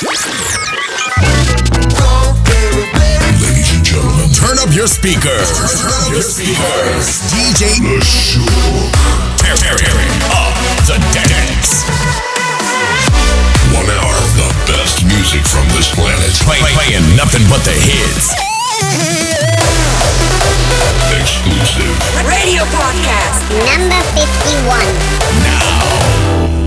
Ladies and gentlemen, turn up your speakers. Your speakers. DJ Le Shuuk. Tearing up the dance. One hour of the best music from this planet. Play, playing nothing but the hits. Exclusive. Radio podcast number 51. Now.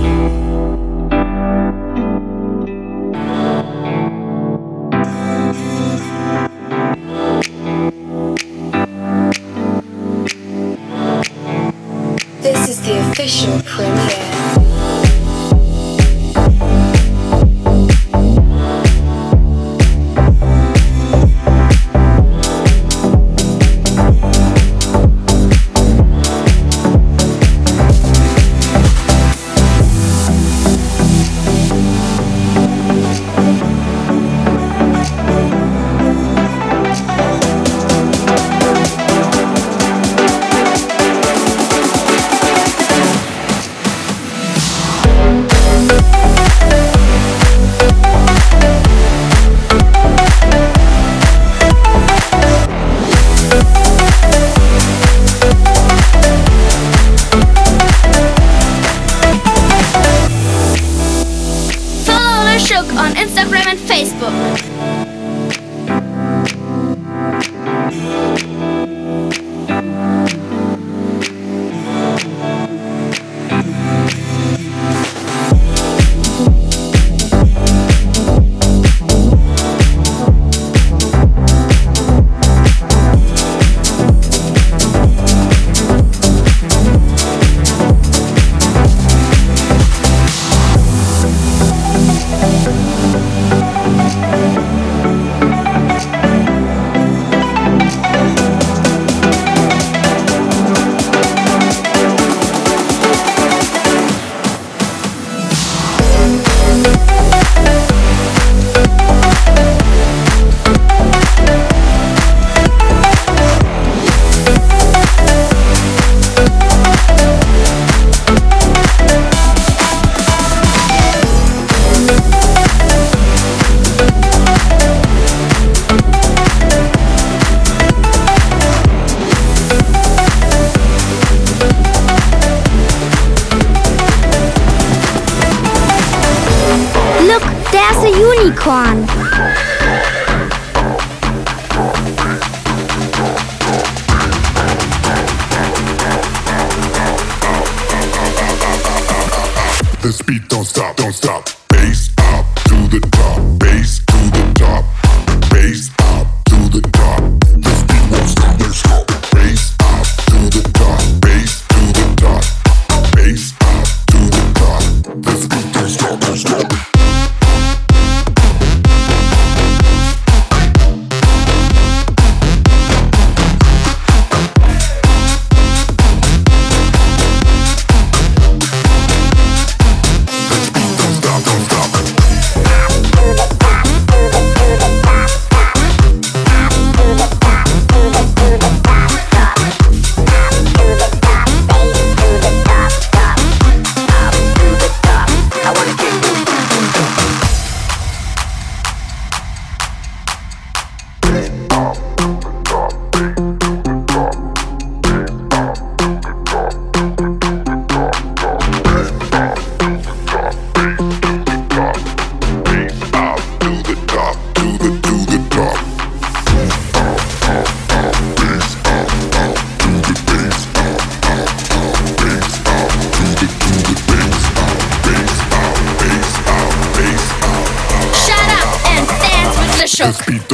say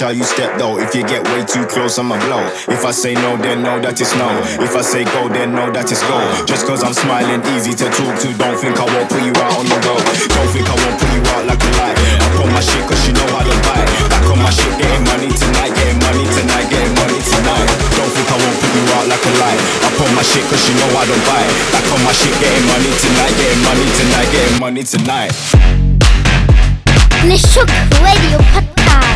Watch how you step though. If you get way too close, I'ma blow. If I say no, then know that it's no. If I say go, then know that it's go. Just cause I'm smiling, easy to talk to. Don't think I won't put you out on the road. Don't think I won't put you out like a light. Up on my shit cause you know how to buy. Back on my shit, getting money tonight. Getting money tonight, getting money tonight. Don't think I won't put you out like a light. Up on my shit cause you know how to buy. Back on my shit, getting money tonight. Getting money tonight, getting money tonight. Le Shuuk Radio Podcast.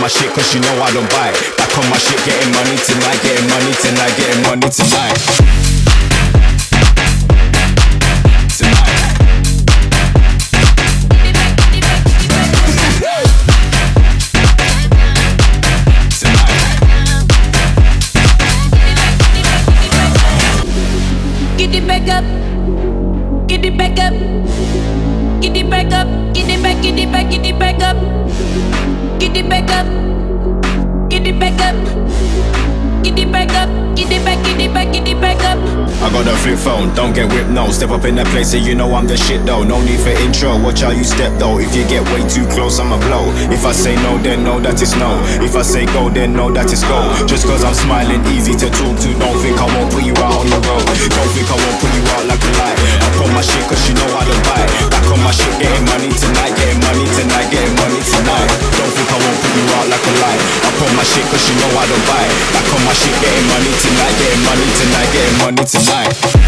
My shit cause you know I don't buy. Back on my shit, getting money tonight, getting money tonight, getting money tonight. Get it back up. Get it back up phone. Don't get whipped, no. Step up in that place, so you know I'm the shit though. No need for intro. Watch how you step though. If you get way too close, I'ma blow. If I say no, then know that it's no. If I say go, then know that it's go. Just cause I'm smiling, easy to talk to. Don't think I won't put you out on the road. Don't think I won't put you out like a light. I on my shit cause you know how to buy. Back on my shit, getting money tonight, getting money tonight, getting money tonight. Don't think I won't put you out like a light. I on my shit cause you know how to buy. Back on my shit, getting money tonight, getting money tonight, getting money tonight.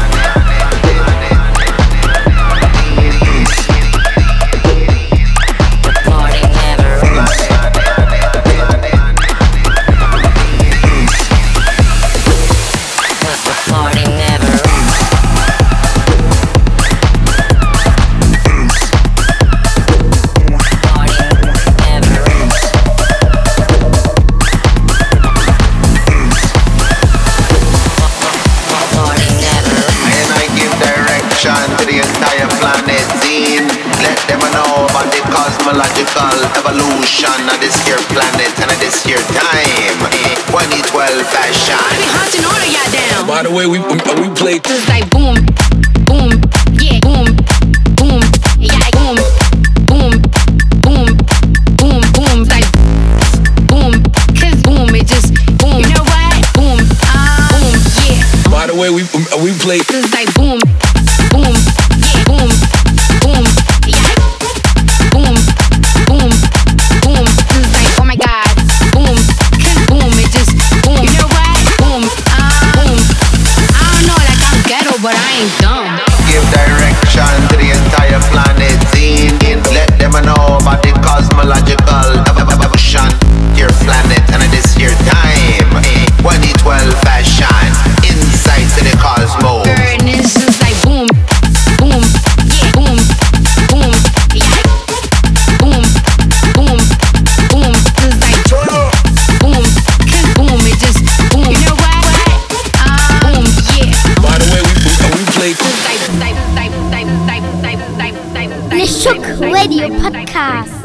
them know about the cosmological evolution of this here planet and of this here time. 2012 fashion. I be hunting all of y'all down. By the way, we we, we played. It's like boom, boom, yeah, boom, boom, yeah, boom, boom, boom, boom, boom, like boom, cause boom, it just boom. You know what? Boom, ah, boom, uh, yeah. By the way, we we play. It's like boom. Podcast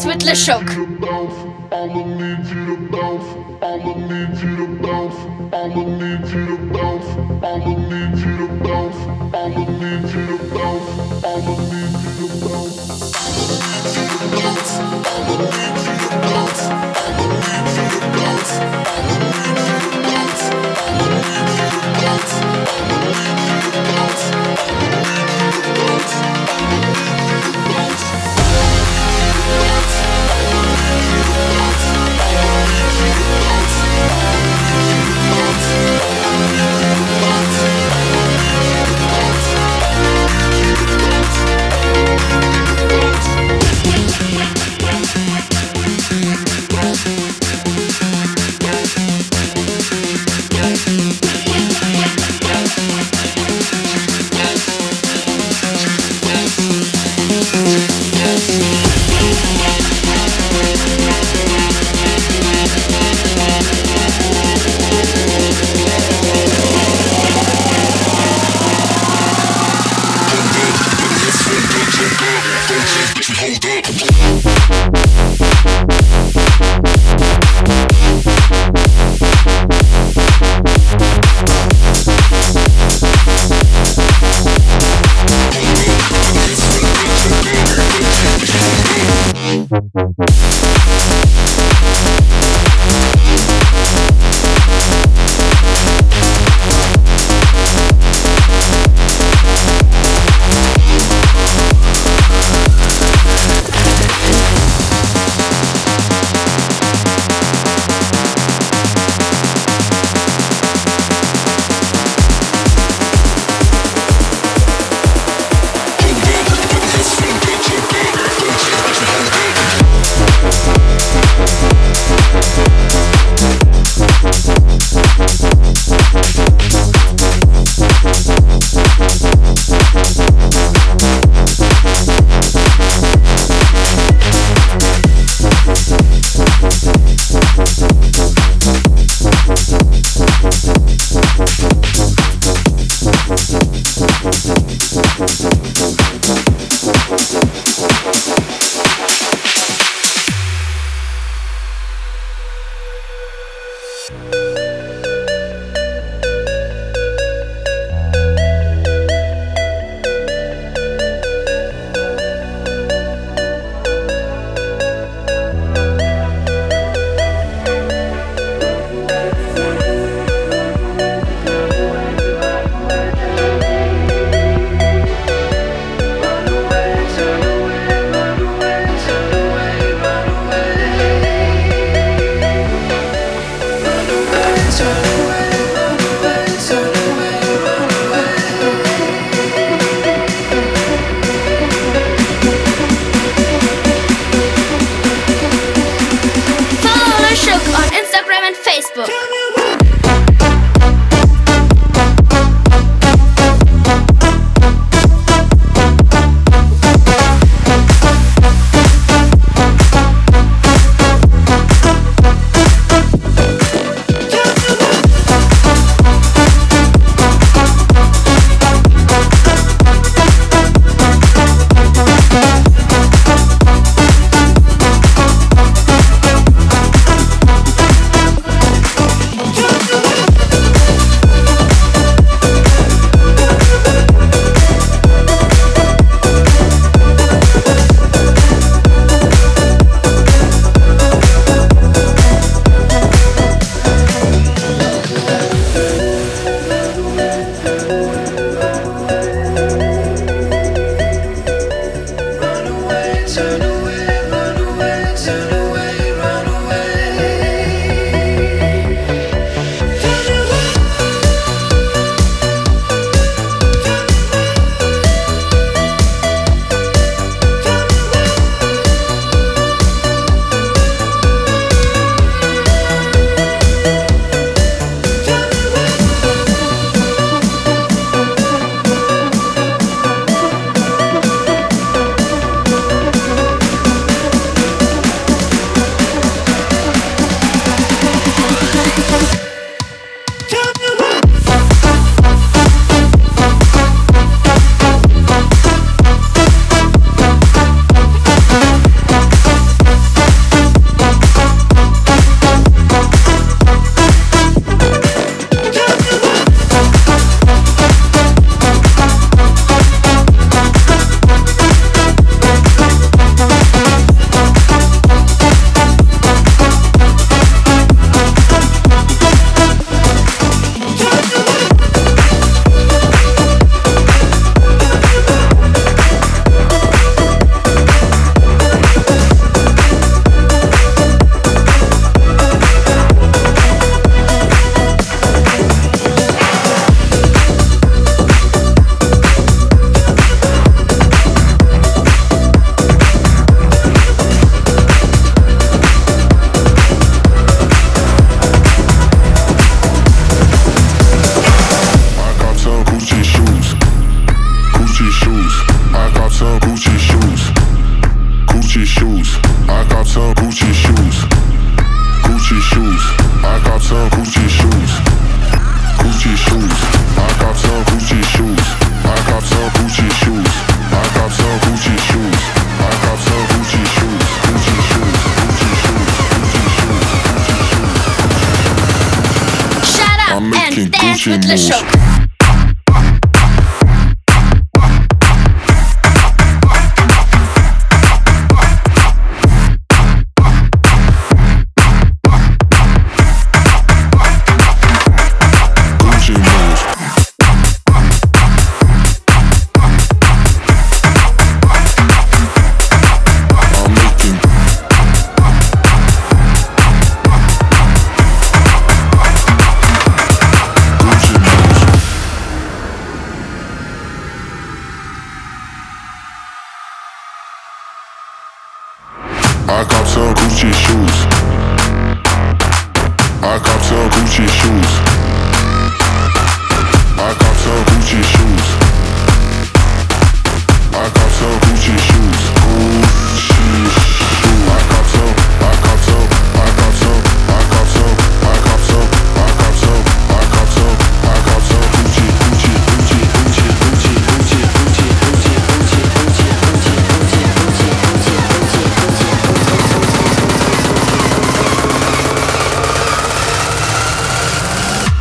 dance with Le Shuuk. I'ma need you to bounce.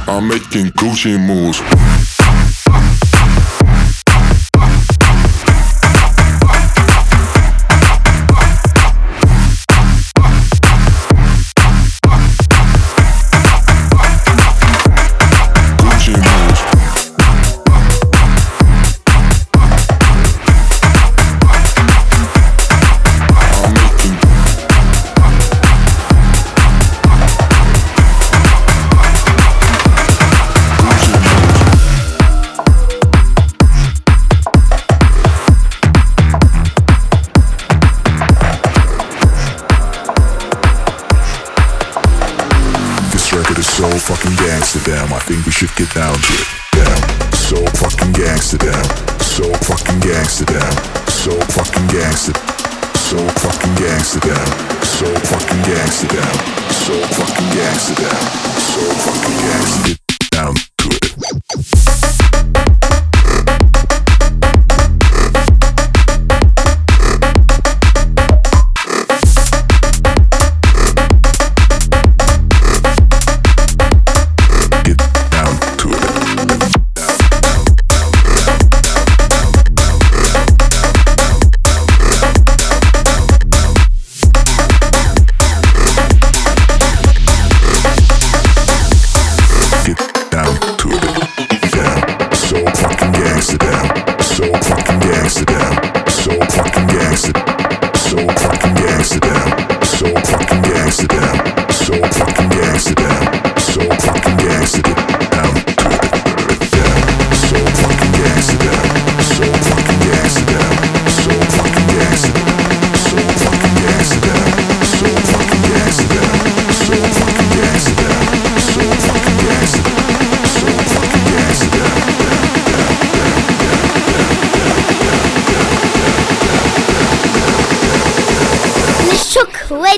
I'm making Gucci moves.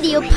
Radio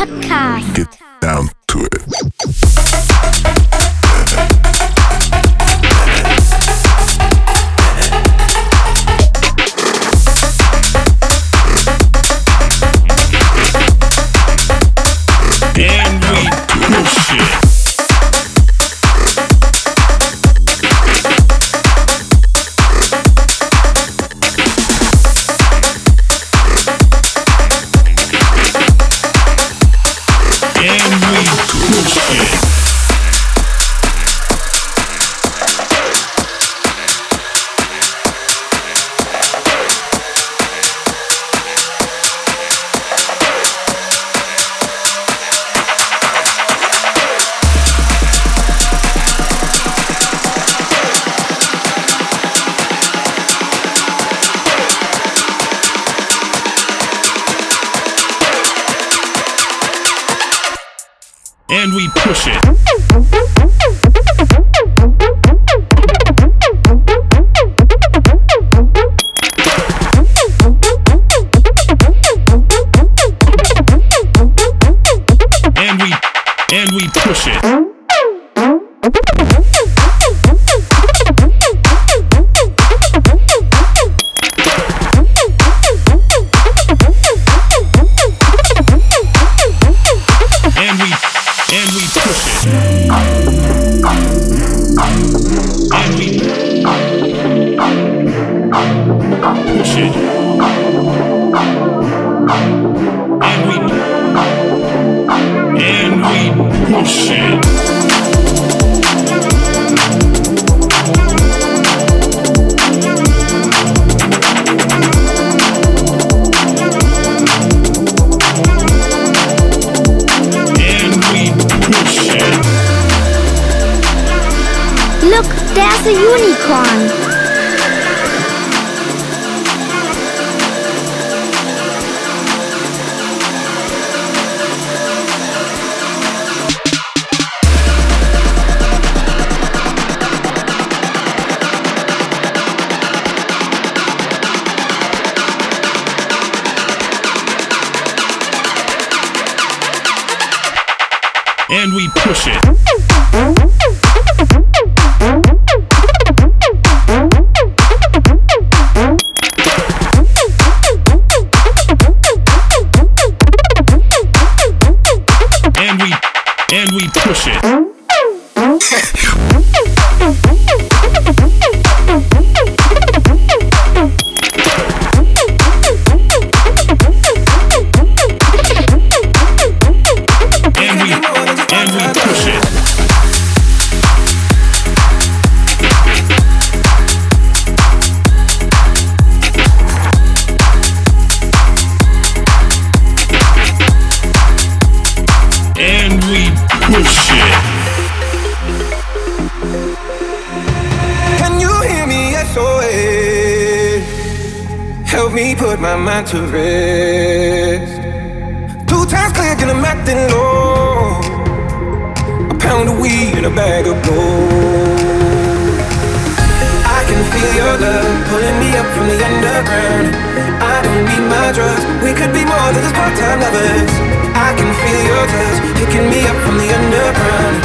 a bag of gold. I can feel your love pulling me up from the underground. I don't need my drugs, we could be more than just part-time lovers. I can feel your touch picking me up from the underground.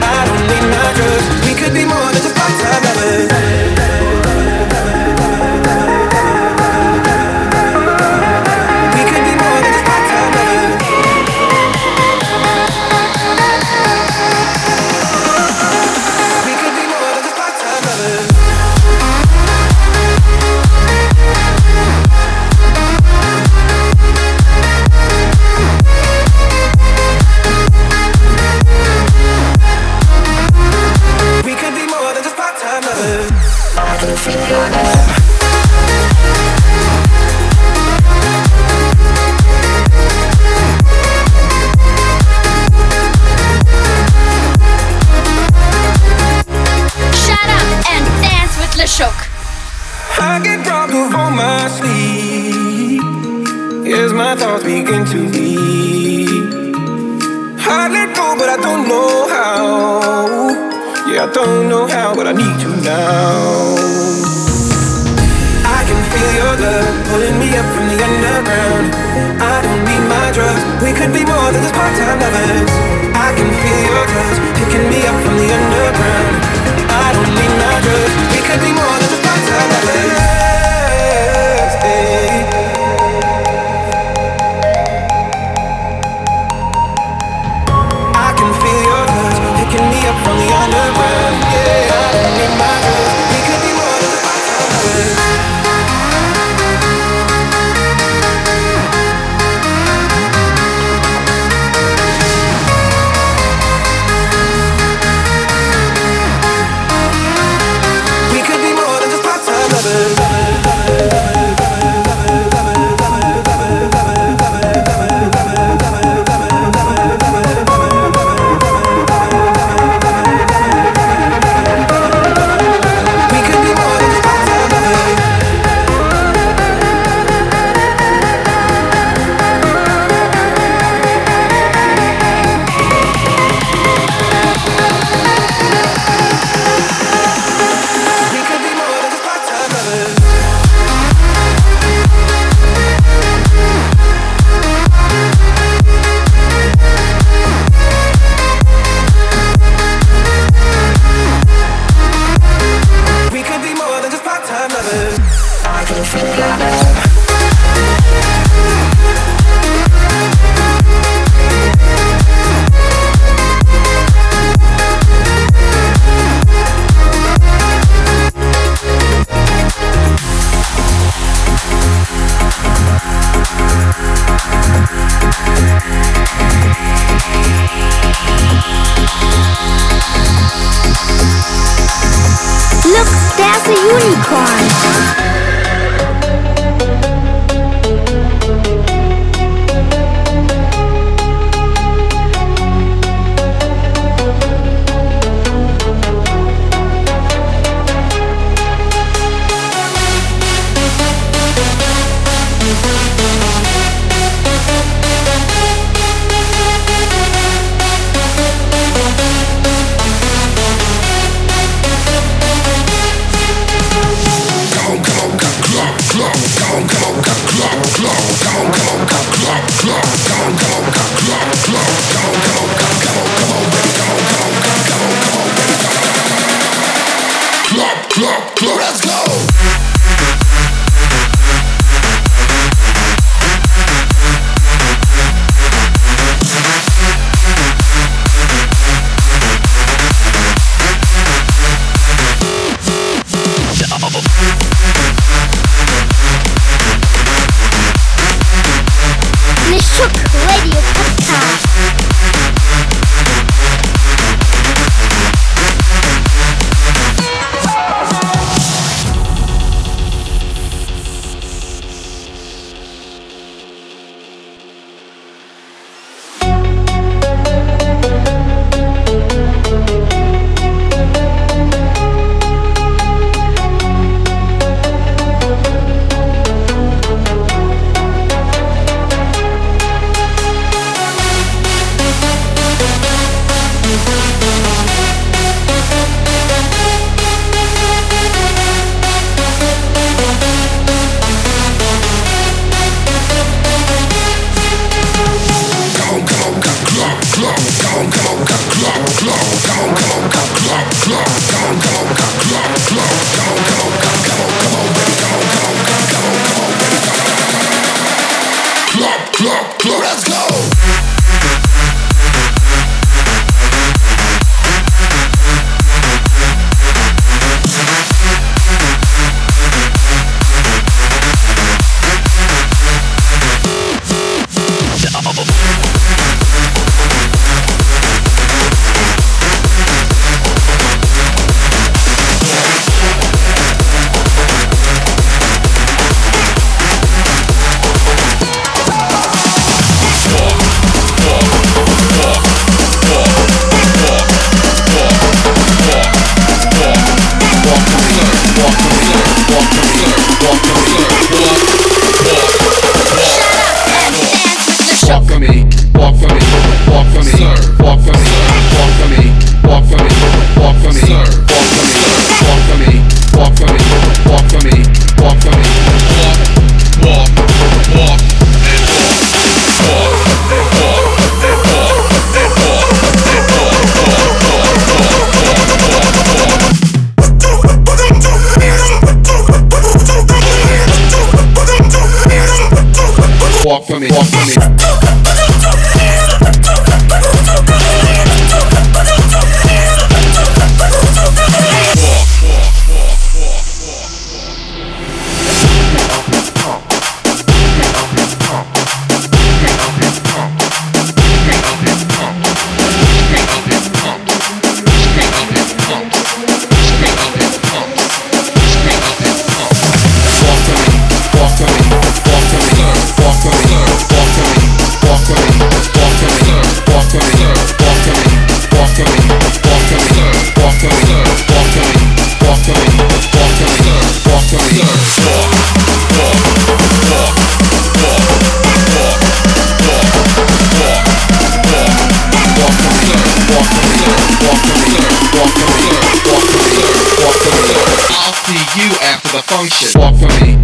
I don't need my drugs, we could be more than just part-time lovers. function. Walk for me.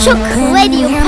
Shuuk Radio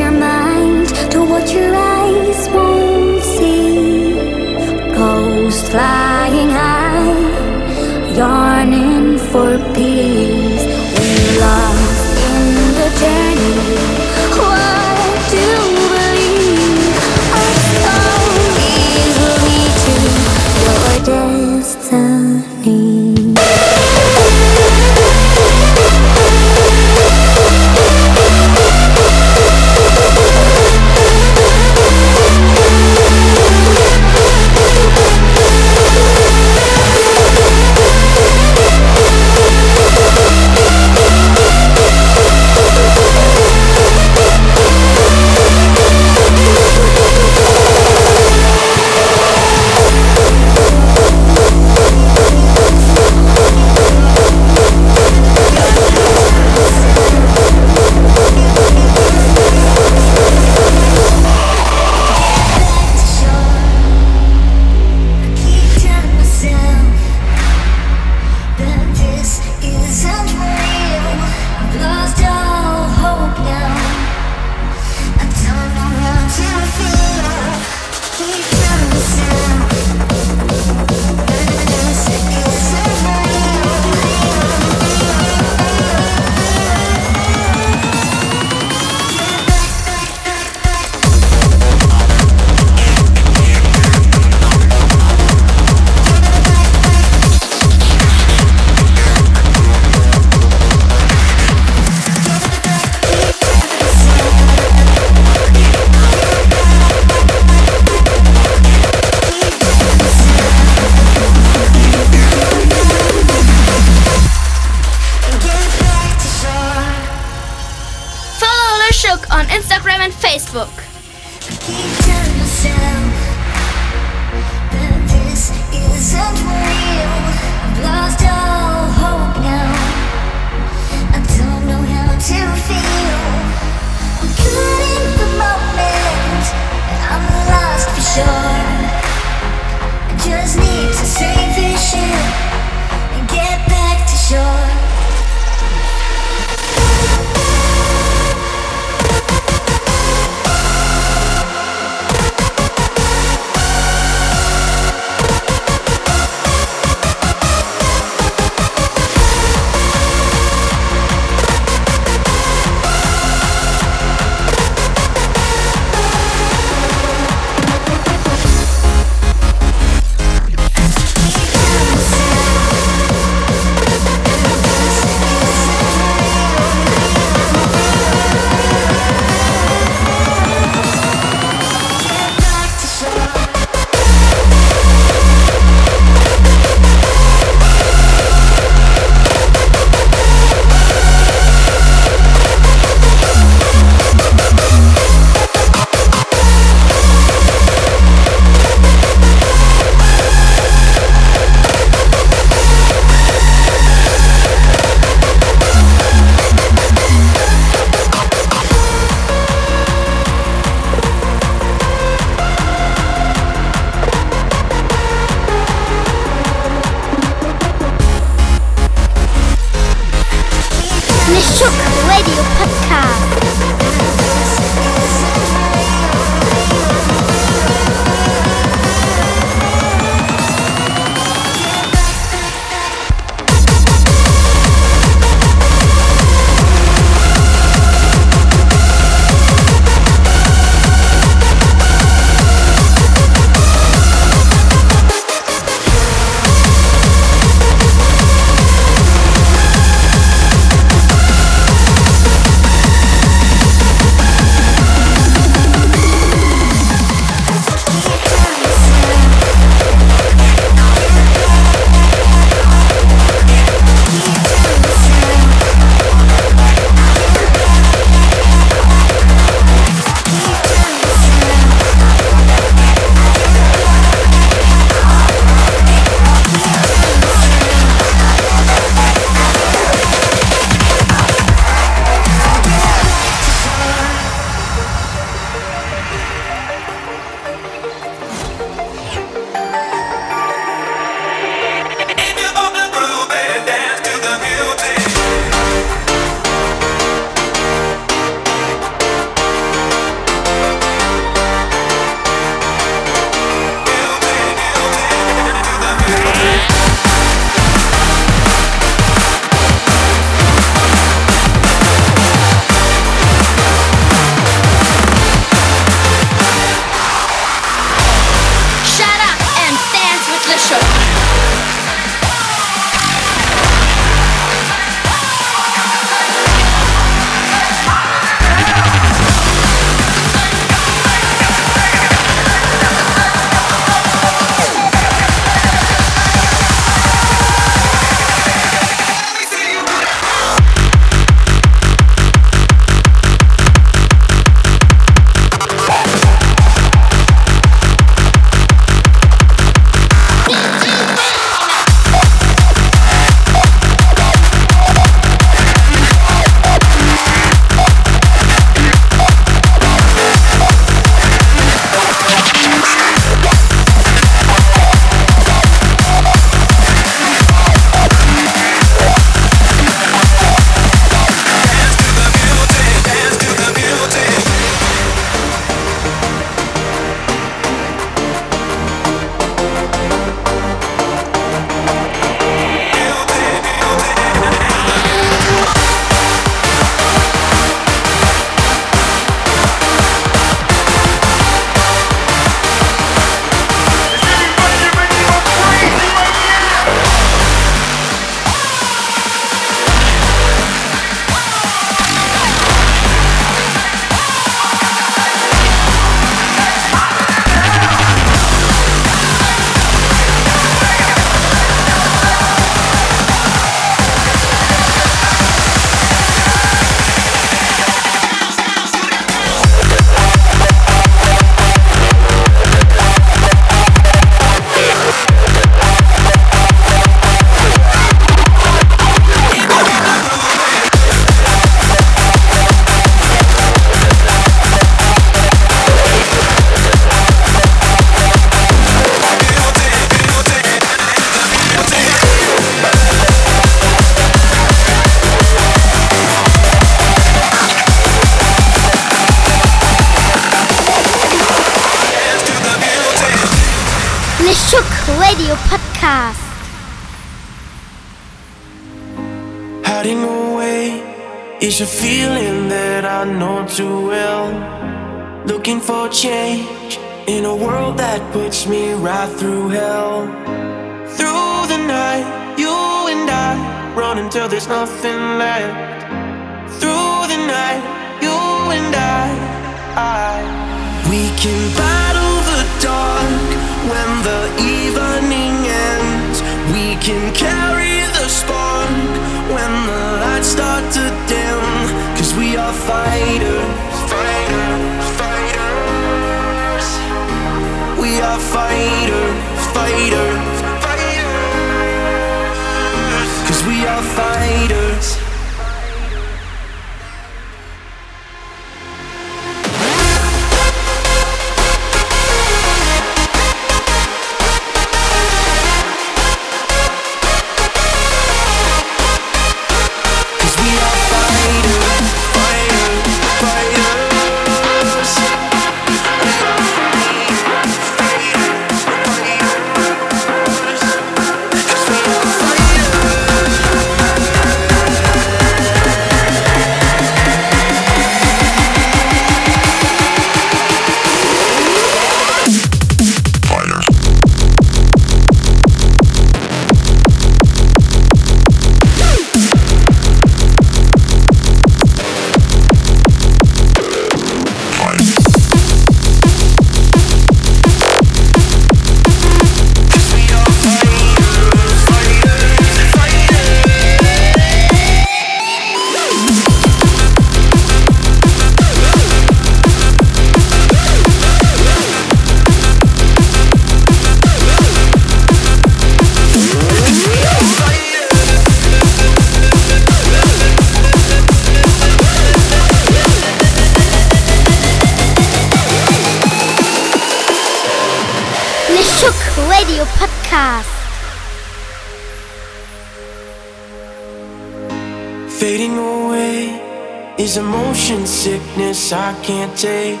take.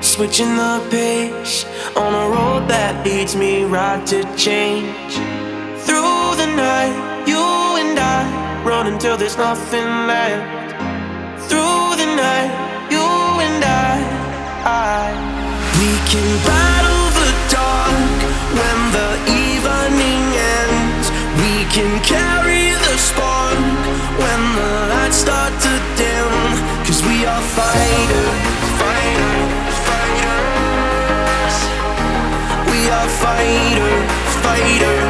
Switching the pace on a road that leads me right to change. Through the night, you and I run until there's nothing left. Through the night, you and I, I we can battle the dark when the evening ends. We can carry the spark when the lights start to dim. Cause we are fighters, We are